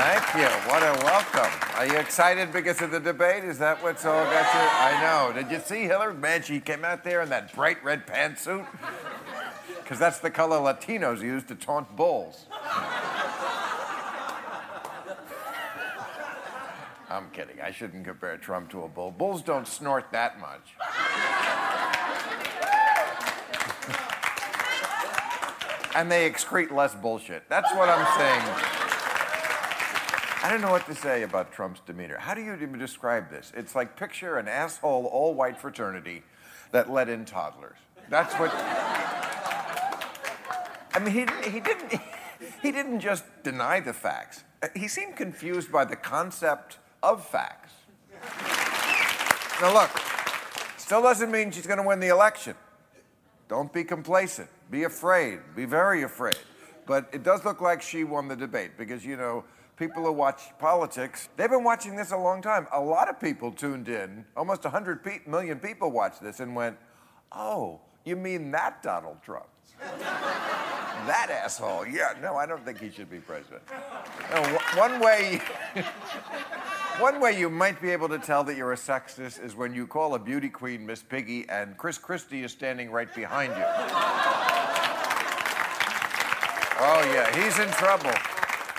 Thank you. What a welcome. Are you excited because of the debate? Is that what's all got you? I know. Did you see Hillary? Man, she came out there in that bright red pantsuit. Because that's the color Latinos use to taunt bulls. I'm kidding. I shouldn't compare Trump to a bull. Bulls don't snort that much. and they excrete less bullshit. That's what I'm saying. I don't know what to say about Trump's demeanor. How do you even describe this? It's like picture an asshole all white fraternity that let in toddlers. That's what. I mean, he, he didn't. He didn't just deny the facts. He seemed confused by the concept of facts. Now look, still doesn't mean she's going to win the election. Don't be complacent. Be afraid. Be very afraid. But it does look like she won the debate because, you know, people who watch politics, they've been watching this a long time. A lot of people tuned in. Almost 100 pe- million people watched this and went, oh, you mean that Donald Trump? that asshole. Yeah, no, I don't think he should be president. No, wh- one way. One way you might be able to tell that you're a sexist is when you call a beauty queen Miss Piggy and Chris Christie is standing right behind you. Oh, yeah, he's in trouble.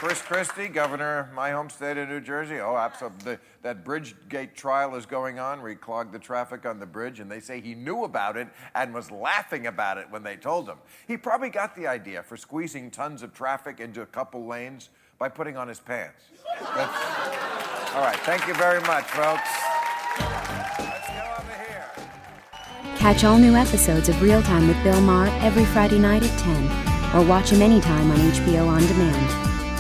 Chris Christie, governor of my home state of New Jersey. Oh, absolutely. That Bridgegate trial is going on where he clogged the traffic on the bridge, and they say he knew about it and was laughing about it when they told him. He probably got the idea for squeezing tons of traffic into a couple lanes by putting on his pants. All right, thank you very much, folks. Catch all new episodes of Real Time with Bill Maher every Friday night at 10, or watch him anytime on HBO On Demand.